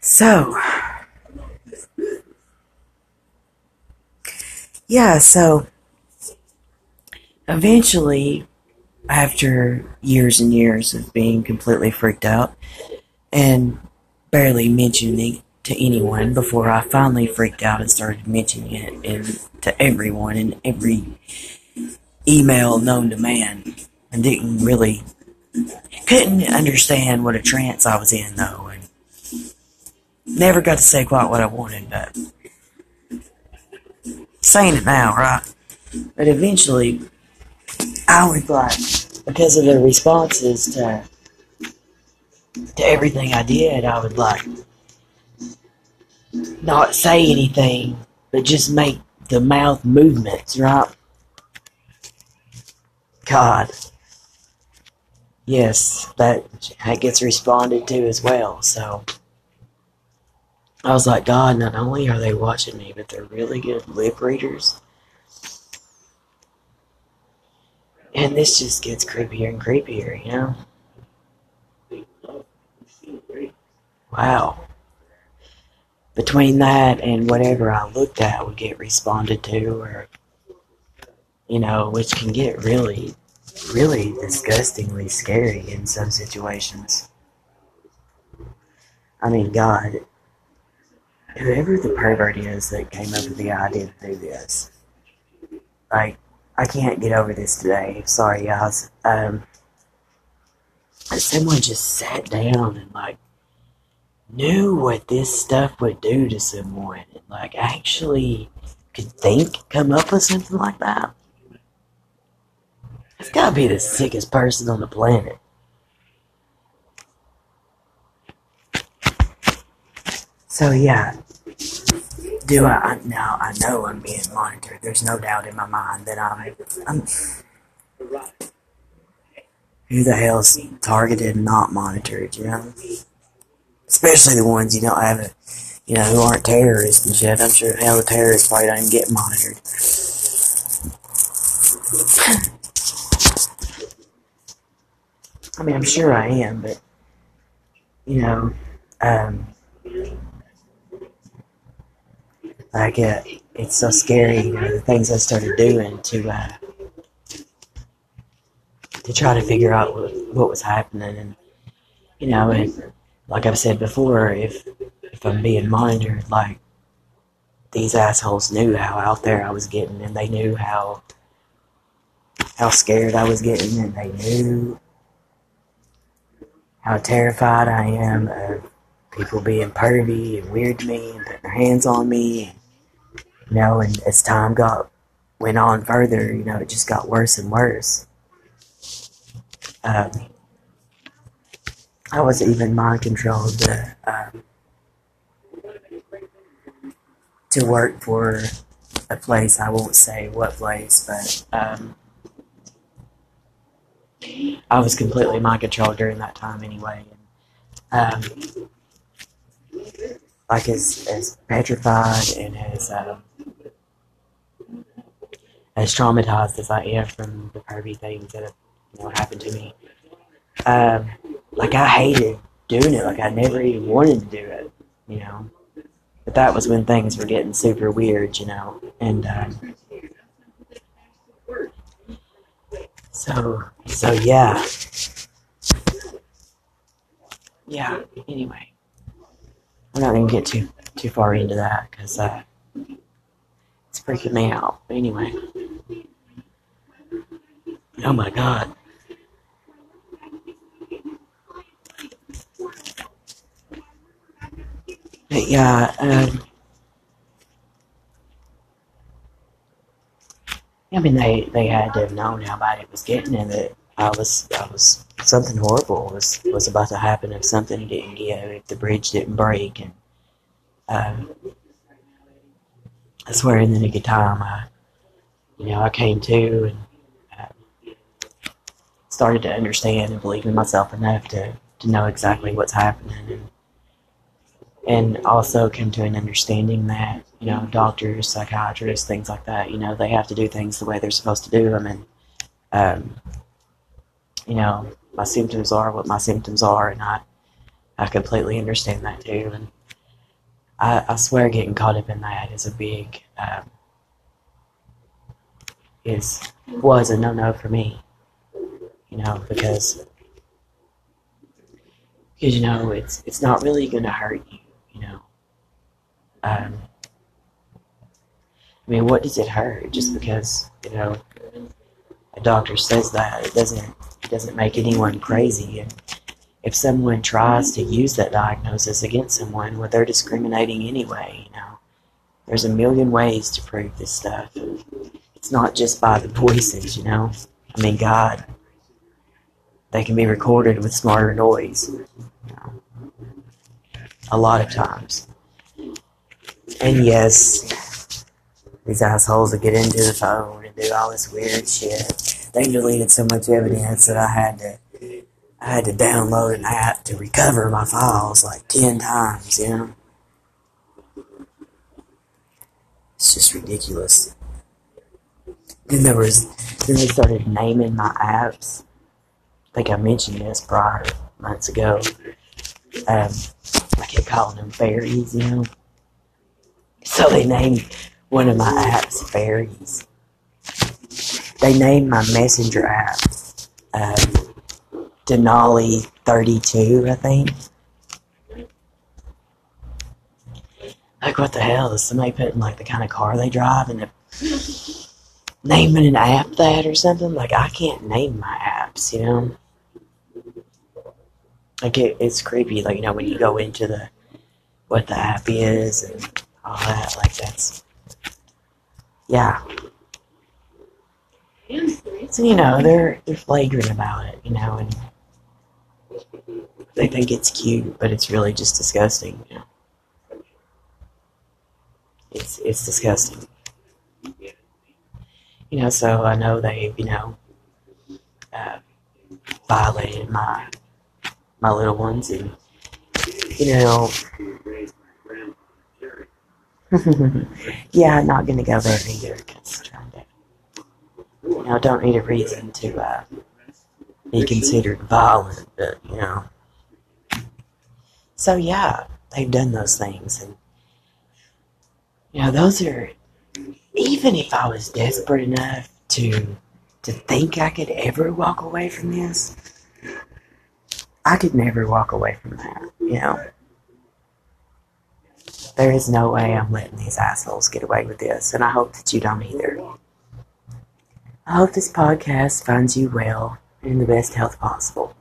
So, yeah, so eventually, after years and years of being completely freaked out and barely mentioning to anyone before I finally freaked out and started mentioning it in, to everyone in every email known to man and didn't really couldn't understand what a trance I was in though never got to say quite what I wanted but saying it now right but eventually I would like because of the responses to to everything I did I would like not say anything, but just make the mouth movements, right? God. Yes, that, that gets responded to as well, so. I was like, God, not only are they watching me, but they're really good lip readers. And this just gets creepier and creepier, you know? Wow between that and whatever I looked at would get responded to, or you know, which can get really, really disgustingly scary in some situations. I mean, God, whoever the pervert is that came up with the idea to do this, like, I can't get over this today. Sorry, guys. Um, someone just sat down and like knew what this stuff would do to someone and like actually could think, come up with something like that. It's gotta be the sickest person on the planet. So yeah, do I now? I know I'm being monitored. There's no doubt in my mind that I'm. I'm who the hell's targeted and not monitored? You know especially the ones you don't have, a, you know, who aren't terrorists and shit. I'm sure hell the terrorists probably don't even get monitored. I mean, I'm sure I am, but you know, um, like uh, it's so scary. You know, the things I started doing to uh, to try to figure out what, what was happening, and you know, and like I've said before, if if I'm being monitored, like these assholes knew how out there I was getting, and they knew how how scared I was getting, and they knew how terrified I am of people being pervy and weird to me and putting their hands on me. And, you know, and as time got went on further, you know, it just got worse and worse. Um, I was even mind controlled to, um, to work for a place. I won't say what place, but um, I was completely mind controlled during that time anyway. And, um, like as as petrified and as um, as traumatized as I am from the pervy things that have you know happened to me. Um, like I hated doing it. Like I never even wanted to do it, you know. But that was when things were getting super weird, you know. And um, so, so yeah, yeah. Anyway, I'm not gonna get too too far into that because uh, it's freaking me out. But anyway, oh my god. But yeah, um, I mean, they, they had to have known how bad it was getting, and that I was I was something horrible was was about to happen if something didn't give, if the bridge didn't break, and um, I swear, in the nick of time, I you know I came to and started to understand and believe in myself enough to to know exactly what's happening. And and also come to an understanding that you know doctors, psychiatrists, things like that, you know, they have to do things the way they're supposed to do them, and um, you know, my symptoms are what my symptoms are, and I I completely understand that too, and I, I swear getting caught up in that is a big um, is was a no no for me. You know because because you know it's it's not really going to hurt you. You know. Um, I mean, what does it hurt? Just because you know a doctor says that it doesn't it doesn't make anyone crazy. And if someone tries to use that diagnosis against someone, well, they're discriminating anyway. You know, there's a million ways to prove this stuff. It's not just by the voices. You know, I mean, God, they can be recorded with smarter noise. A lot of times. And yes, these assholes that get into the phone and do all this weird shit. They deleted so much evidence that I had to I had to download an app to recover my files like ten times, you know? It's just ridiculous. Then there was then they started naming my apps. I think I mentioned this prior months ago. Um, I kept calling them fairies, you know. So they named one of my apps fairies. They named my messenger app um, Denali thirty two, I think. Like what the hell is somebody putting like the kind of car they drive and naming an app that or something? Like I can't name my apps, you know. Like it, it's creepy, like you know when you go into the what the app is and all that. Like that's yeah. So you know they're they're flagrant about it, you know, and they think it's cute, but it's really just disgusting. You know, it's it's disgusting. You know, so I know they've you know, uh, violated my my little ones, and you know, yeah, I'm not gonna go there either because trying to, you know, don't need a reason to uh, be considered violent, but you know. So yeah, they've done those things, and you know, those are. Even if I was desperate enough to to think I could ever walk away from this, I could never walk away from that. You know, there is no way I'm letting these assholes get away with this, and I hope that you don't either. I hope this podcast finds you well and in the best health possible.